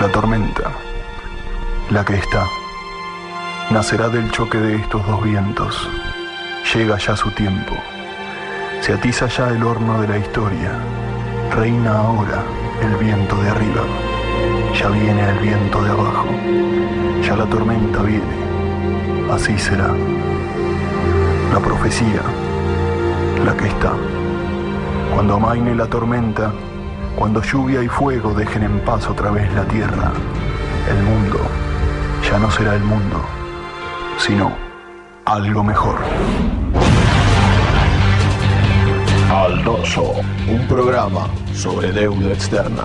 La tormenta, la que está, nacerá del choque de estos dos vientos. Llega ya su tiempo. Se atiza ya el horno de la historia. Reina ahora el viento de arriba. Ya viene el viento de abajo. Ya la tormenta viene. Así será. La profecía, la que está. Cuando amaine la tormenta, cuando lluvia y fuego dejen en paz otra vez la tierra, el mundo ya no será el mundo, sino algo mejor. Aldoso, un programa sobre deuda externa.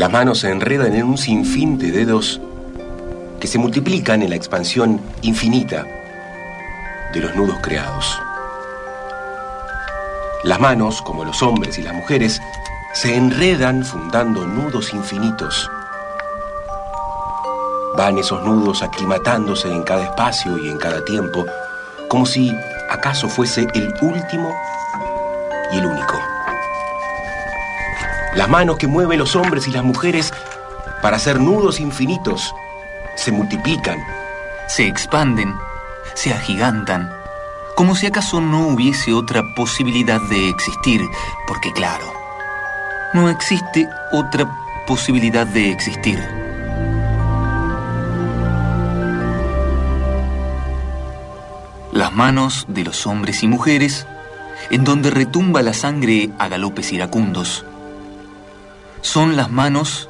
Las manos se enredan en un sinfín de dedos que se multiplican en la expansión infinita de los nudos creados. Las manos, como los hombres y las mujeres, se enredan fundando nudos infinitos. Van esos nudos aclimatándose en cada espacio y en cada tiempo, como si acaso fuese el último y el único. Las manos que mueven los hombres y las mujeres para hacer nudos infinitos se multiplican. Se expanden, se agigantan, como si acaso no hubiese otra posibilidad de existir, porque claro, no existe otra posibilidad de existir. Las manos de los hombres y mujeres, en donde retumba la sangre a galopes iracundos, son las manos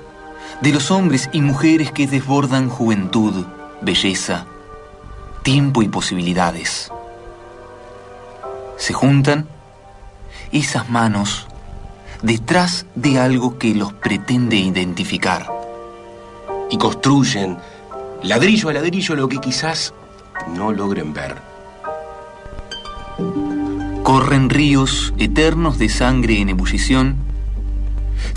de los hombres y mujeres que desbordan juventud, belleza, tiempo y posibilidades. Se juntan esas manos detrás de algo que los pretende identificar. Y construyen ladrillo a ladrillo lo que quizás no logren ver. Corren ríos eternos de sangre en ebullición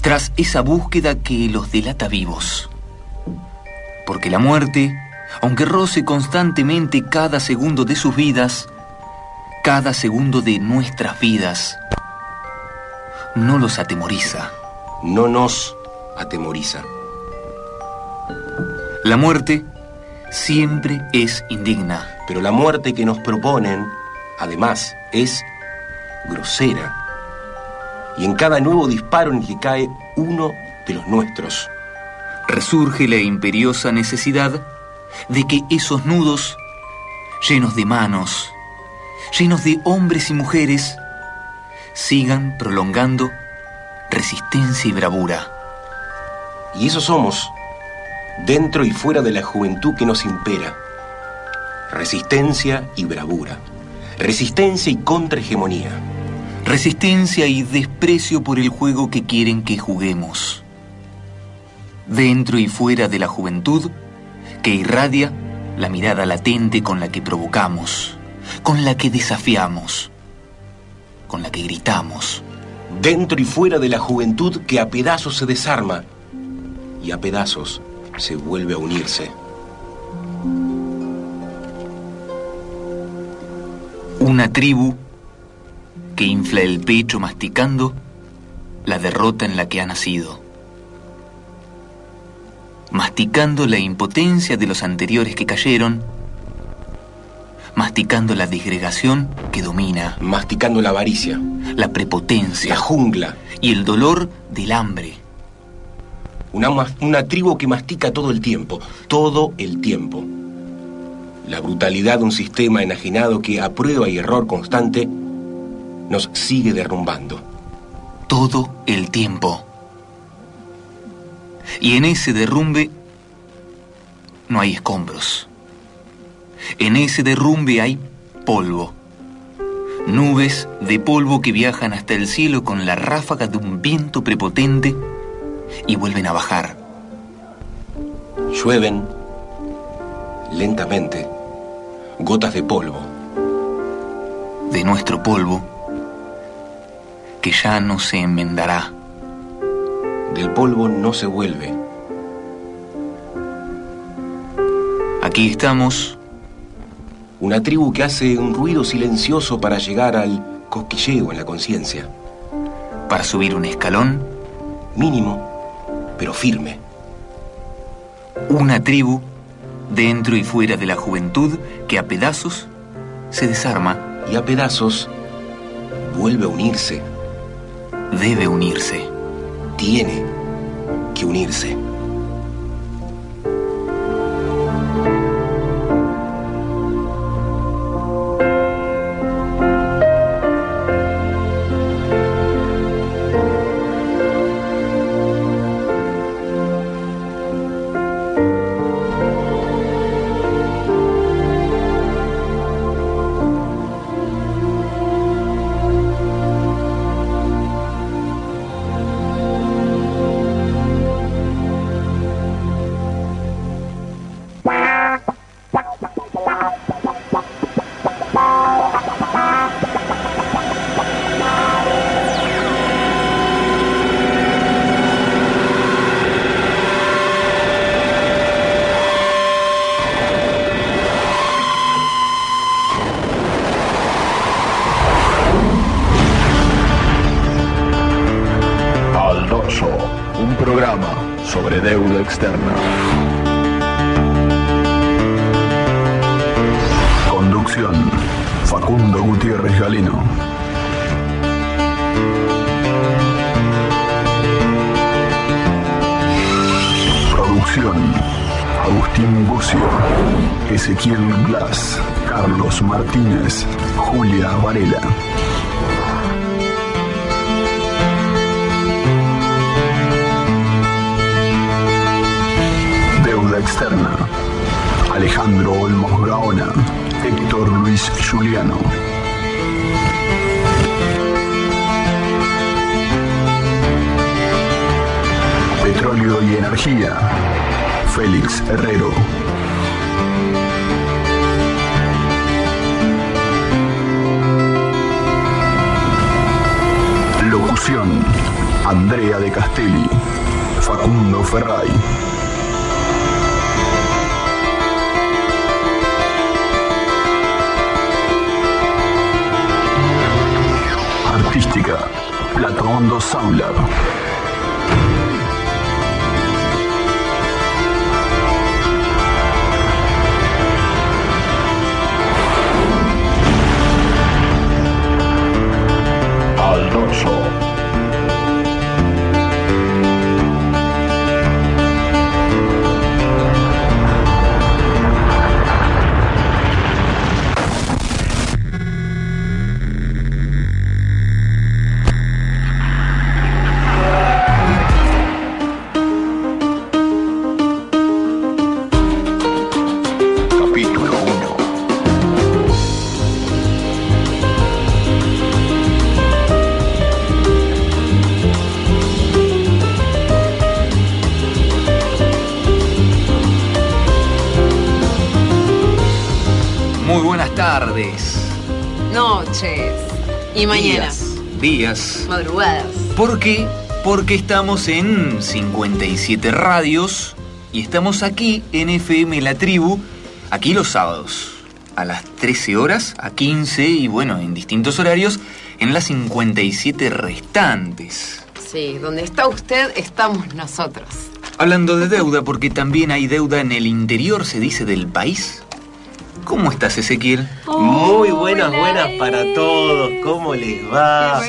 tras esa búsqueda que los delata vivos. Porque la muerte, aunque roce constantemente cada segundo de sus vidas, cada segundo de nuestras vidas, no los atemoriza. No nos atemoriza. La muerte siempre es indigna. Pero la muerte que nos proponen, además, es grosera. Y en cada nuevo disparo en el que cae uno de los nuestros, resurge la imperiosa necesidad de que esos nudos, llenos de manos, llenos de hombres y mujeres, sigan prolongando resistencia y bravura. Y eso somos, dentro y fuera de la juventud que nos impera. Resistencia y bravura. Resistencia y contrahegemonía. Resistencia y desprecio por el juego que quieren que juguemos. Dentro y fuera de la juventud que irradia la mirada latente con la que provocamos, con la que desafiamos, con la que gritamos. Dentro y fuera de la juventud que a pedazos se desarma y a pedazos se vuelve a unirse. Una tribu que infla el pecho masticando la derrota en la que ha nacido. Masticando la impotencia de los anteriores que cayeron. Masticando la disgregación que domina. Masticando la avaricia. La prepotencia. La jungla. Y el dolor del hambre. Una, una tribu que mastica todo el tiempo. Todo el tiempo. La brutalidad de un sistema enajenado que a prueba y error constante nos sigue derrumbando. Todo el tiempo. Y en ese derrumbe no hay escombros. En ese derrumbe hay polvo. Nubes de polvo que viajan hasta el cielo con la ráfaga de un viento prepotente y vuelven a bajar. Llueven lentamente gotas de polvo. De nuestro polvo que ya no se enmendará. Del polvo no se vuelve. Aquí estamos. Una tribu que hace un ruido silencioso para llegar al cosquilleo en la conciencia. Para subir un escalón. Mínimo, pero firme. Una tribu dentro y fuera de la juventud que a pedazos se desarma. Y a pedazos vuelve a unirse. Debe unirse. Tiene que unirse. Conducción. Facundo Gutiérrez Galino. Producción. Agustín Bocio, Ezequiel Blas, Carlos Martínez, Julia Varela. Alejandro Olmos Gaona, Héctor Luis Juliano. Petróleo y Energía, Félix Herrero. Locución, Andrea de Castelli, Facundo Ferray. Días. ¿Por qué? Porque estamos en 57 radios y estamos aquí en FM La Tribu, aquí los sábados, a las 13 horas, a 15 y bueno, en distintos horarios, en las 57 restantes. Sí, donde está usted, estamos nosotros. Hablando de deuda, porque también hay deuda en el interior, se dice, del país. ¿Cómo estás, Ezequiel? Muy buenas, buenas para todos. ¿Cómo les va?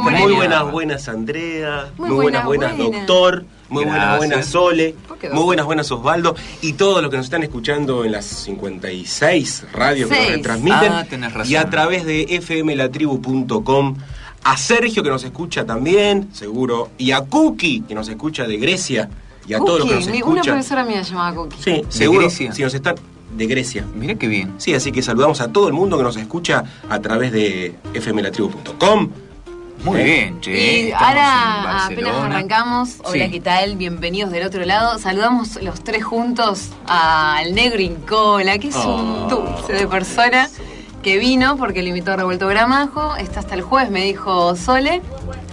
muy buenas, buenas, Andrea. Muy, buenas, buenas, doctor. Muy buenas, buenas, Sole. Muy buenas, buenas, Osvaldo. Y todos los que nos están escuchando en las 56 radios que nos retransmiten. Ah, tenés razón. Y a través de fmlatribu.com a Sergio que nos escucha también, seguro, y a Cookie que nos escucha de Grecia y a todos los que nos escuchan. Una profesora mía llamaba Cookie. Sí, seguro. Si nos están de Grecia. Mira qué bien. Sí, así que saludamos a todo el mundo que nos escucha a través de fmlatribu.com. Muy ¿Eh? bien, che. Y ahora apenas arrancamos. Hola, Sí. ¿qué tal? Bienvenidos del otro lado. Saludamos los tres juntos al negro Incola, que es Oh. un dulce de persona que vino porque lo invitó a Revuelto Gramajo. Está hasta el jueves, me dijo Sole.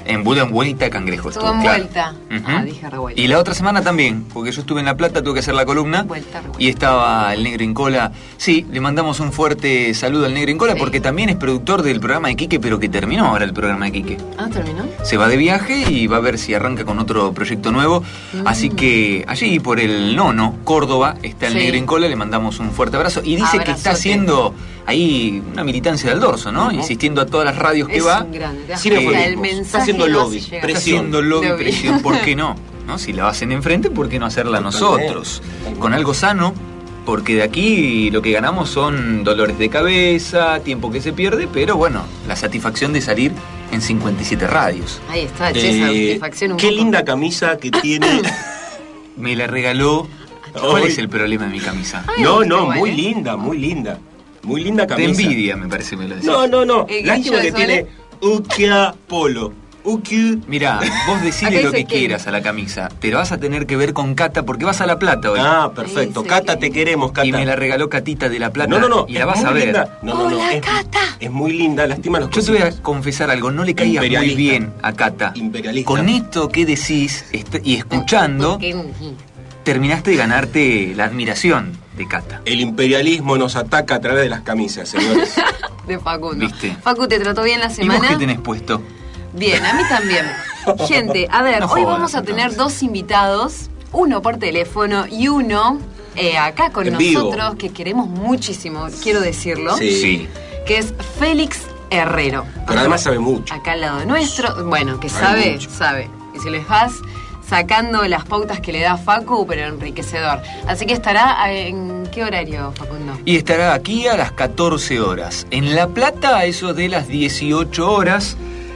En Buda en vuelta cangrejo Estuvo estuvo, en claro. vuelta. Ujú. Ah, dije revuelta. Y la otra semana también, porque yo estuve en La Plata, tuve que hacer la columna. Vuelta, revuelta. Y estaba el Negro Incola. Sí, le mandamos un fuerte saludo al Negro Incola Sí. porque también es productor del programa de Quique, pero que terminó ahora el programa de Quique. Ah, ¿terminó? Se va de viaje y va a ver si arranca con otro proyecto nuevo. Mm. Así que allí por el nono, Córdoba, está el Sí. Negro Incola, le mandamos un fuerte abrazo. Y dice que está haciendo ahí una militancia del dorso, ¿no? Insistiendo a todas las radios que es va. un grande. cuenta, el mensaje haciendo lobby. Está Presión. haciendo lobby, Lobby. presión, ¿por qué no? ¿No? Si la hacen enfrente, ¿por qué no hacerla nosotros? Con algo sano, porque de aquí lo que ganamos son dolores de cabeza, tiempo que se pierde, pero bueno, la satisfacción de salir en 57 radios. Ahí está, che, esa Eh, satisfacción un qué poco. linda camisa que tiene. Me la regaló. ¿Cuál es el problema de mi camisa? Ay, no, no, muy linda, muy linda. Muy linda De camisa. envidia, me parece, me lo decís. No, no, no. ¿El Lástima que de tiene Ukia Polo. Ukia. Mirá, vos decile lo que quieras a la camisa, pero vas a tener que ver con Cata porque vas a La Plata hoy. Ah, perfecto. Ahí Cata, te queremos, Cata. y me la regaló Catita de La Plata. No, no, no. Y la vas a ver. linda. No, no, no. Hola, es, Cata. Es muy linda, lástima los Yo te voy a confesar algo, no le caías muy bien a Cata. Imperialista. Con esto que decís est- y escuchando, terminaste de ganarte la admiración de Cata. El imperialismo nos ataca a través de las camisas, señores. De Facundo. ¿Viste? Facu, ¿te trató bien la ¿Y vos semana? qué tenés puesto? Bien, a mí también. Gente, a ver, No hoy vamos a tener entonces. dos invitados, uno por teléfono y uno eh, acá con En vivo. nosotros, que queremos muchísimo, quiero decirlo, Sí. que es Félix Herrero. Pero además sabe mucho. Acá al lado nuestro, bueno, que Sabe sabe. Y si les vas sacando las pautas que le da Facu, pero enriquecedor. Así que estará eh, en qué horario, Facundo. Y estará aquí a las 14 horas. En La Plata, a eso de las 18 horas.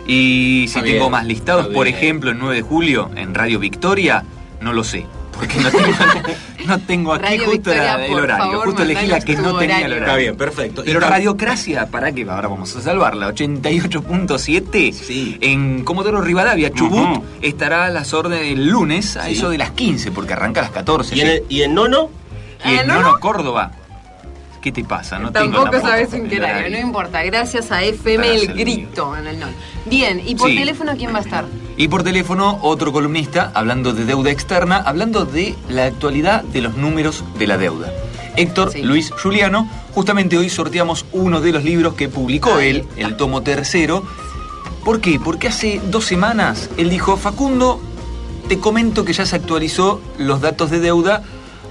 Y si Está tengo bien, más listados, está por bien. ejemplo, el 9 de julio en Radio Victoria, no lo sé. Porque no tengo, no tengo aquí Radio justo Victoria, la- el horario. favor, justo elegí la que no tenía el horario. Está bien, perfecto. Pero Radiocracia, ¿para qué? Ahora vamos a salvarla. 88.7 Sí. en Comodoro Rivadavia, Chubut, estará a las órdenes del lunes, a Sí. eso de las 15, porque arranca a las 14. ¿Y en, el, y en Nono? Y en ¿no? Nono, Córdoba. ¿Qué te pasa? No tengo Tampoco sabes qué horario, no importa. Gracias a FM El Grito en el NON. Bien, ¿y por Sí. teléfono quién va a estar? Y por teléfono, otro columnista hablando de deuda externa, hablando de la actualidad de los números de la deuda. Héctor Sí. Luis Juliano, justamente hoy sorteamos uno de los libros que publicó él, el tomo tercero. ¿Por qué? Porque hace dos semanas él dijo, Facundo, te comento que ya se actualizó los datos de deuda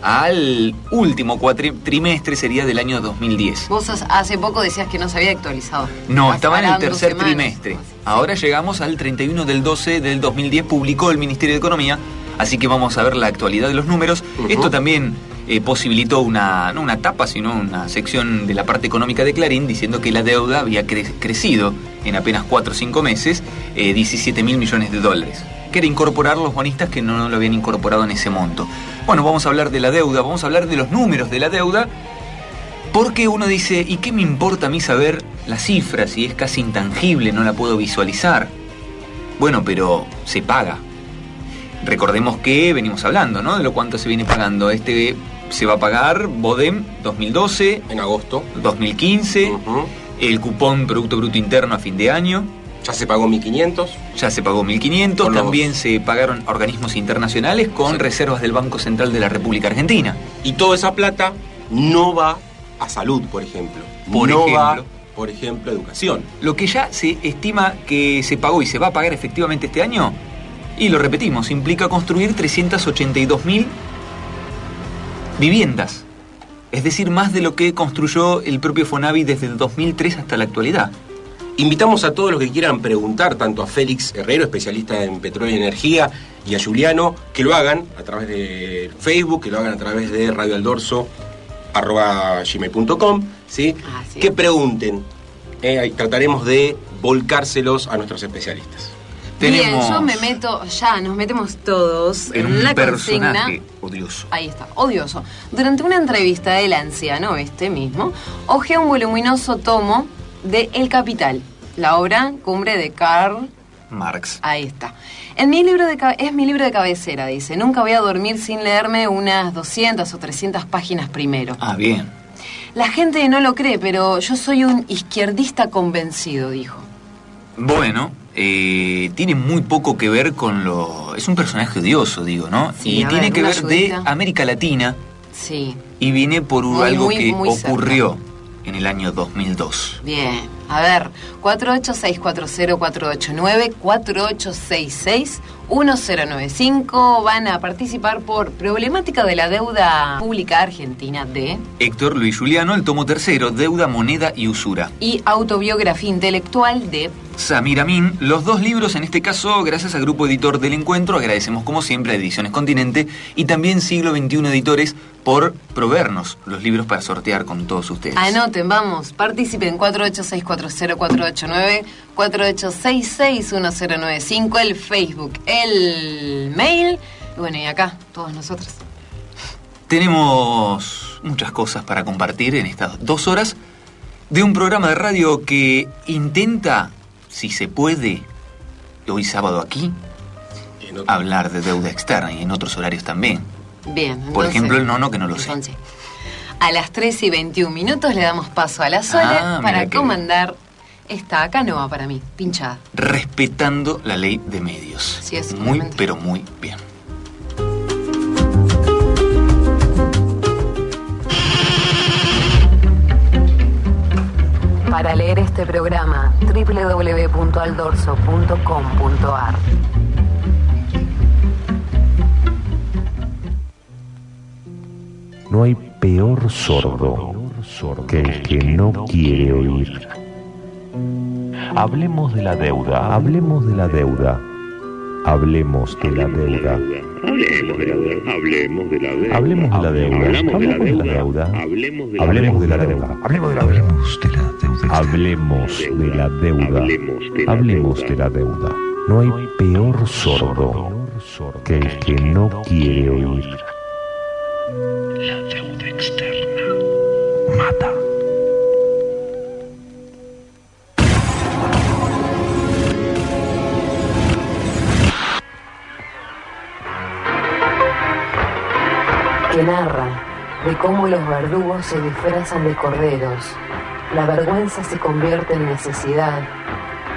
al último cuatri- trimestre, sería del año 2010. Vos hace poco decías que no se había actualizado. No, estaba en el tercer semanas. trimestre. Ahora llegamos al 31 del 12 del 2010, publicó el Ministerio de Economía, así que vamos a ver la actualidad de los números. Esto también eh, posibilitó una, no una tapa, sino una sección de la parte económica de Clarín diciendo que la deuda había cre- crecido en apenas 4 o 5 meses, eh, 17 mil millones de dólares. Que era incorporar los bonistas que no lo habían incorporado en ese monto. Bueno, vamos a hablar de la deuda, vamos a hablar de los números de la deuda porque uno dice, ¿y qué me importa a mí saber la cifra si es casi intangible, no la puedo visualizar? Bueno, pero se paga. Recordemos que venimos hablando, ¿no? De lo cuánto se viene pagando. Este se va a pagar Bodem 2012, En agosto. 2015, Ujú. el cupón Producto Bruto Interno a fin de año, Ya se pagó 1500. ya se pagó 1.500, Con los- también se pagaron a organismos internacionales con Sí. reservas del Banco Central de la República Argentina. Y toda esa plata no va a salud, por ejemplo. Por no va, ejemplo. por ejemplo, a educación. Lo que ya se estima que se pagó y se va a pagar efectivamente este año, y lo repetimos, implica construir 382.000 viviendas. Es decir, más de lo que construyó el propio Fonavi desde el 2003 hasta la actualidad. Invitamos a todos los que quieran preguntar, tanto a Félix Herrero, especialista en petróleo y energía, y a Juliano, que lo hagan a través de Facebook, que lo hagan a través de Radio El Dorso, arroba gmail.com, ¿sí? Que pregunten. Eh, trataremos de volcárselos a nuestros especialistas. Bien, Tenemos yo me meto, ya, nos metemos todos en en, un la personaje consigna. odioso. Ahí está, odioso. Durante una entrevista, el anciano, este mismo, hojeó un voluminoso tomo de El Capital, la obra cumbre de Karl Marx. Ahí está. En mi libro de es mi libro de cabecera, dice. Nunca voy a dormir sin leerme unas 200 o 300 páginas primero. Ah, bien. La gente no lo cree, pero yo soy un izquierdista convencido, dijo. Bueno, eh, tiene muy poco que ver con lo... Es un personaje odioso, digo, ¿no? Sí, y tiene ver, que ver de. América Latina Sí, y viene por Muy, algo muy, que muy cerca. En el año 2002. bien. A ver, 48640489, 4866-1095 van a participar por Problemática de la Deuda Pública Argentina de Héctor Luis Juliano, el tomo tercero, Deuda, Moneda y Usura. y Autobiografía Intelectual de Samir Amin, los dos libros, en este caso, gracias al grupo editor del encuentro, agradecemos como siempre a Ediciones Continente y también Siglo XXI Editores por proveernos los libros para sortear con todos ustedes. Anoten, vamos, participen 48640489, 48661095, el Facebook, el mail, y bueno, y acá, todos nosotros. Tenemos muchas cosas para compartir en estas dos horas de un programa de radio que intenta, si se puede, hoy sábado aquí, hablar de deuda externa y en otros horarios también. Bien. Por entonces- ejemplo, el nono que no lo sé. A las 3 y 21 minutos le damos paso a la Sole Ah, para comandar esta canoa para mí, pinchada. Respetando la ley de medios. Sí, es, muy, pero muy bien. Para leer este programa, www.aldorso.com.ar. No hay peor sordo que el que no quiere oír. Hablemos de la deuda, hablemos de la deuda, hablemos de la deuda. Hablemos de la deuda. Hablemos de la deuda. Hablemos de la deuda, hablemos de la deuda. Hablemos de la deuda. hablemos de la deuda. Hablemos de la deuda, Hablemos de la deuda. No hay peor sordo que el que no quiere oír. Que narra de cómo los verdugos se disfrazan de corderos, la vergüenza se convierte en necesidad,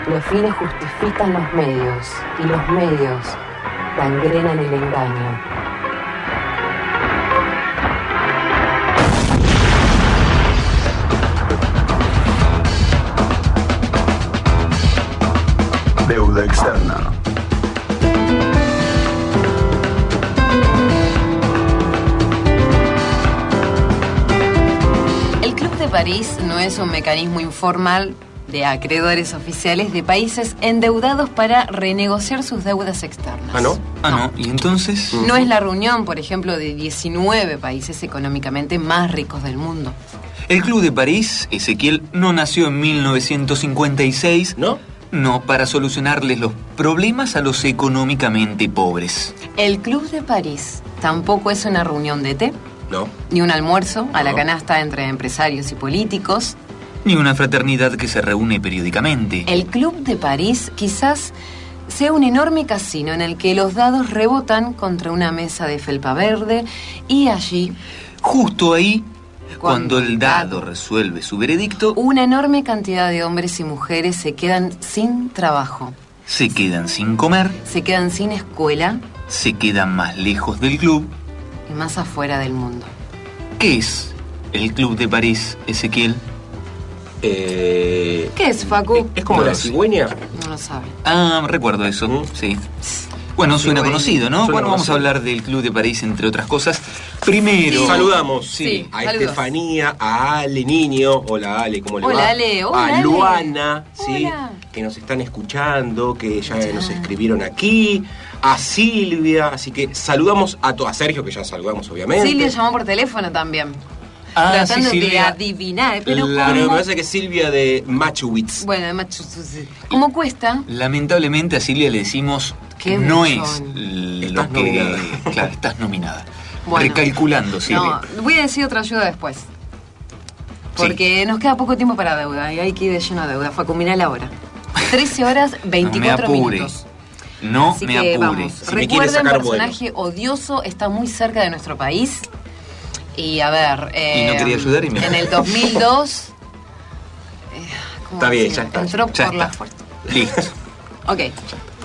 los fines justifican los medios y los medios gangrenan el engaño. Deuda externa. El Club de París no es un mecanismo informal de acreedores oficiales de países endeudados para renegociar sus deudas externas. Ah, ¿no? Ah, no. ¿Y entonces? No es la reunión, por ejemplo, de 19 países económicamente más ricos del mundo. El Club de París, Ezequiel, no nació en 1956. ¿No? No, para solucionarles los problemas a los económicamente pobres. El Club de París tampoco es una reunión de té, No. ni un almuerzo a la canasta entre empresarios y políticos. Ni una fraternidad que se reúne periódicamente. El Club de París quizás sea un enorme casino en el que los dados rebotan contra una mesa de felpa verde y allí Justo ahí, Cuando el dado resuelve su veredicto, una enorme cantidad de hombres y mujeres se quedan sin trabajo, se quedan sin comer, se quedan sin escuela se quedan más lejos del club. y más afuera del mundo. ¿Qué es el Club de París, Ezequiel? Eh, ¿Qué es, Facu? ¿Es como No la cigüeña? No lo sabe. Ah, recuerdo eso, Mm. sí. Bueno, suena conocido, ¿no? Suena bueno, vamos a hablar del Club de París, entre otras cosas. Primero, Saludamos Sí, a saludos. Estefanía, a Ale Niño. Hola Ale, ¿cómo le Hola, va? Ale, hola, a Ale. Luana, sí, Hola. que nos están escuchando, que ya nos escribieron aquí. A Silvia, así que saludamos a todos. A Sergio, que ya saludamos, obviamente. Silvia llamó por teléfono también. Ah, tratando sí, de Silvia. adivinar. Pero La- Pero me como... parece que es Silvia de Machowitz. Bueno, chu- chu- como cuesta, Lamentablemente a Silvia le decimos Qué no es Estás lo que. nominada. Claro, estás nominada. Bueno. Recalculando, Silvia. no, voy a decir otra ayuda después. Porque nos queda poco tiempo para deuda y hay que ir de lleno de deuda. Facu, mirá la hora. 13 horas 24 no me apure. minutos. No Así me que apure. vamos. Si me quiere Recuerden, sacar personaje odioso está muy cerca de nuestro país. Y a ver. Y no eh, quería ayudar y me- En el 2002. eh, ¿cómo Está bien, decir? ya está, Entró ya por la está. fuerza. Listo. Ok.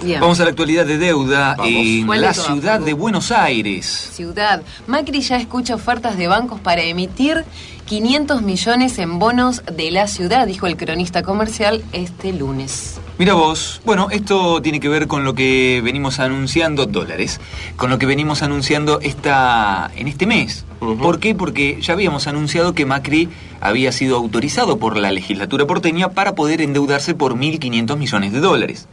Bien. Vamos a la actualidad de deuda Vamos. en ¿Cuál la toda, ciudad de Buenos Aires. Ciudad. Macri ya escucha ofertas de bancos para emitir 500 millones en bonos de la ciudad, dijo el cronista comercial este lunes. Mira vos, bueno, esto tiene que ver con lo que venimos anunciando, dólares, con lo que venimos anunciando esta, en este mes. ¿Por qué? Porque ya habíamos anunciado que Macri había sido autorizado por la legislatura porteña para poder endeudarse por 1.500 millones de dólares.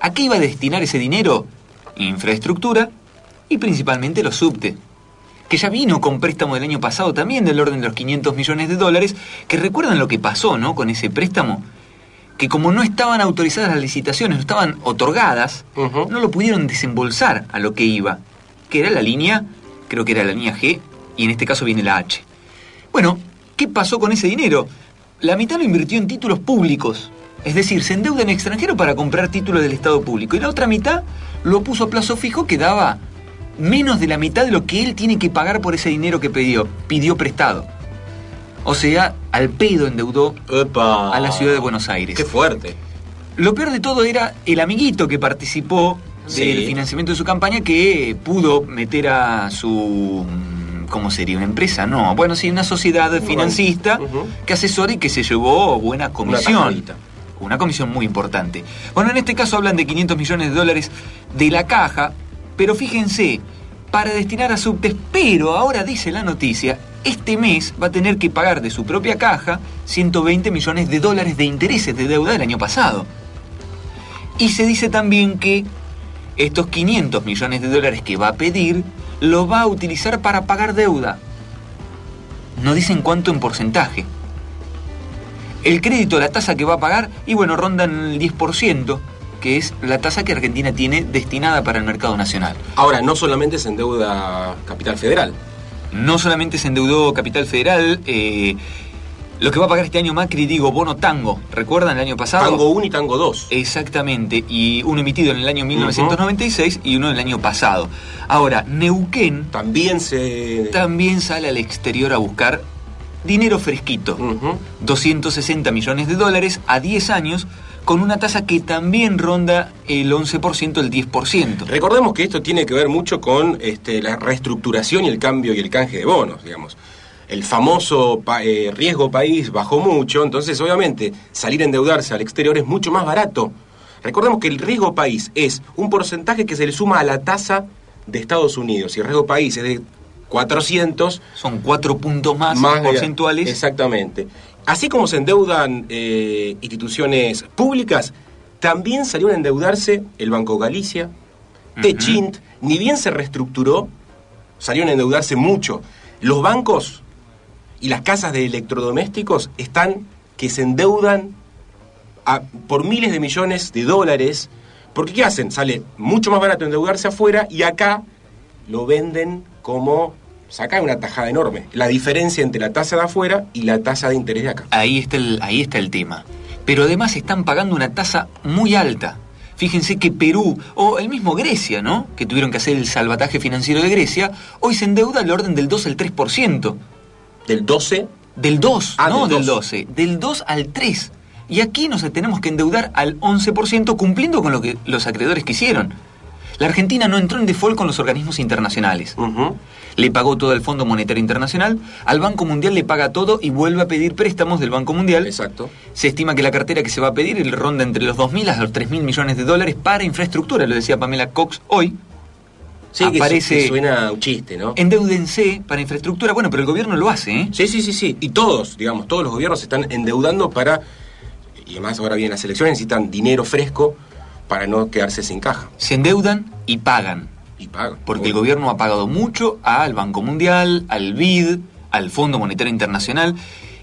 ¿A qué iba a destinar ese dinero? Infraestructura y principalmente los subte. Que ya vino con préstamo del año pasado también del orden de los 500 millones de dólares, que recuerdan lo que pasó, ¿no? Con ese préstamo que como no estaban autorizadas las licitaciones, no estaban otorgadas, no lo pudieron desembolsar a lo que iba, que era la línea, creo que era la línea G, y en este caso viene la H. Bueno, ¿qué pasó con ese dinero? La mitad lo invirtió en títulos públicos, es decir, se endeuda en extranjero para comprar títulos del Estado público, y la otra mitad lo puso a plazo fijo que daba menos de la mitad de lo que él tiene que pagar por ese dinero que pidió, pidió prestado. O sea, al pedo endeudó Epa. a la ciudad de Buenos Aires. Qué fuerte. Lo peor de todo era el amiguito que participó Sí. del financiamiento de su campaña que pudo meter a su... mm, ¿Cómo sería? ¿Una empresa? No. Bueno, sí, una sociedad financista que asesora y que se llevó buena comisión. tajadita. Una comisión muy importante. Bueno, en este caso hablan de 500 millones de dólares de la caja, pero fíjense, para destinar a subtes, pero ahora dice la noticia, este mes va a tener que pagar de su propia caja 120 millones de dólares de intereses de deuda del año pasado. Y se dice también que estos 500 millones de dólares que va a pedir lo va a utilizar para pagar deuda. No dicen cuánto en porcentaje. El crédito, la tasa que va a pagar, y bueno, rondan el 10%, que es la tasa que Argentina tiene destinada para el mercado nacional. Ahora, no solamente se endeuda Capital Federal. No solamente se endeudó Capital Federal, eh, lo que va a pagar este año Macri, digo, bono tango. ¿Recuerdan el año pasado? Tango 1 y Tango 2. Exactamente, y uno emitido en el año 1996 y uno el año pasado. Ahora, Neuquén También se... también sale al exterior a buscar dinero fresquito. Ujú. 260 millones de dólares a 10 años, con una tasa que también ronda el 11%, el 10%. Recordemos que esto tiene que ver mucho con este, la reestructuración y el cambio y el canje de bonos, digamos. El famoso pa- eh, riesgo país bajó mucho, entonces obviamente salir a endeudarse al exterior es mucho más barato. Recordemos que el riesgo país es un porcentaje que se le suma a la tasa de Estados Unidos. Y el riesgo país es de 400, Son cuatro puntos más, porcentuales. Exactamente. Así como se endeudan eh, instituciones públicas, también salieron a endeudarse el Banco Galicia, Techint, ni bien se reestructuró, salieron a endeudarse mucho. Los bancos y las casas de electrodomésticos están que se endeudan a- por miles de millones de dólares. Porque ¿qué hacen? Sale mucho más barato endeudarse afuera y acá lo venden como... Sacan una tajada enorme. La diferencia entre la tasa de afuera y la tasa de interés de acá. Ahí está, el, ahí está el tema. Pero además están pagando una tasa muy alta. Fíjense que Perú, o el mismo Grecia, ¿no? Que tuvieron que hacer el salvataje financiero de Grecia, hoy se endeuda al orden del 2 al 3%. Del 12 Del 2, Ah, no del del 2. 12, del 2 al 3. Y aquí nos tenemos que endeudar al 11% cumpliendo con lo que los acreedores quisieron. La Argentina no entró en default con los organismos internacionales. Le pagó todo al Fondo Monetario Internacional, al Banco Mundial le paga todo y vuelve a pedir préstamos del Banco Mundial. Exacto. Se estima que la cartera que se va a pedir ronda entre los 2.000 a los 3.000 millones de dólares para infraestructura, lo decía Pamela Cox hoy. Sí, Aparece- que suena un chiste, ¿no? Endeudense para infraestructura, bueno, pero el gobierno lo hace, ¿eh? Sí, sí, sí, sí. Y todos, digamos, todos los gobiernos se están endeudando para, y además ahora vienen las elecciones, necesitan dinero fresco para no quedarse sin caja. Se endeudan y pagan. Y pagan. Porque el gobierno ha pagado mucho al Banco Mundial, al BID, al Fondo Monetario Internacional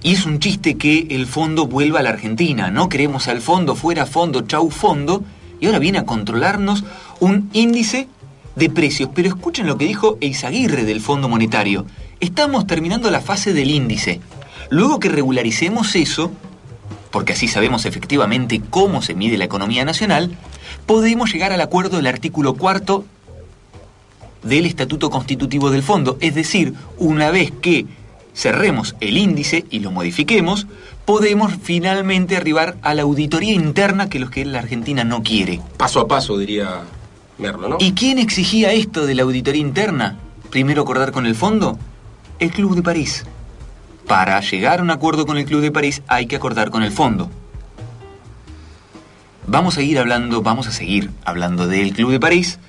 y es un chiste que el fondo vuelva a la Argentina. No queremos al fondo, fuera fondo, chau fondo. Y ahora viene a controlarnos un índice de precios. Pero escuchen lo que dijo Eizaguirre del Fondo Monetario. Estamos terminando la fase del índice. Luego que regularicemos eso, porque así sabemos efectivamente cómo se mide la economía nacional, podemos llegar al acuerdo del artículo cuarto del Estatuto Constitutivo del Fondo. Es decir, una vez que cerremos el índice y lo modifiquemos, podemos finalmente arribar a la auditoría interna que los que la Argentina no quiere. Paso a paso, diría Merlo, ¿no? ¿Y quién exigía esto de la auditoría interna? Primero acordar con el fondo. El Club de París. Para llegar a un acuerdo con el Club de París hay que acordar con el fondo. Vamos a ir hablando, vamos a seguir hablando del Club de París,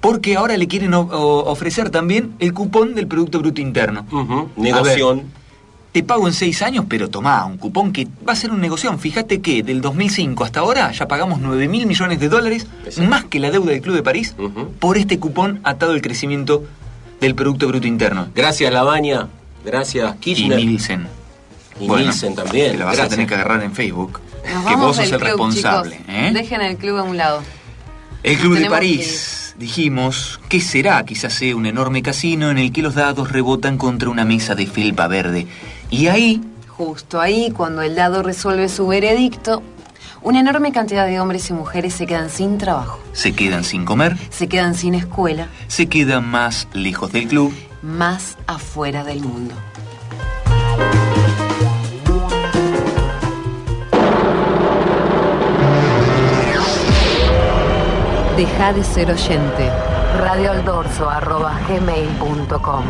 porque ahora le quieren ofrecer también el cupón del Producto Bruto Interno. Ujú, Negoción. Te pago en seis años, pero tomá, un cupón que va a ser un negocio. Fíjate que del 2005 hasta ahora ya pagamos 9 mil millones de dólares, Exacto. más que la deuda del Club de París, por este cupón atado al crecimiento del Producto Bruto Interno. Gracias, Lavagna. Gracias, Y Kirchner. Nielsen. Y Nielsen también. Que la vas Gracias. a tener que agarrar en Facebook. Nos que vos sos el club, responsable. chicos. ¿eh? Dejen el club a un lado. El Club de París, dijimos, ¿qué será? Quizás sea un enorme casino en el que los dados rebotan contra una mesa de felpa verde. Y ahí, Justo ahí, cuando el dado resuelve su veredicto, una enorme cantidad de hombres y mujeres se quedan sin trabajo, se quedan sin comer, se quedan sin escuela, se quedan más lejos del club. Más afuera del mundo. Deja de ser oyente. radioaldorso.gmail.com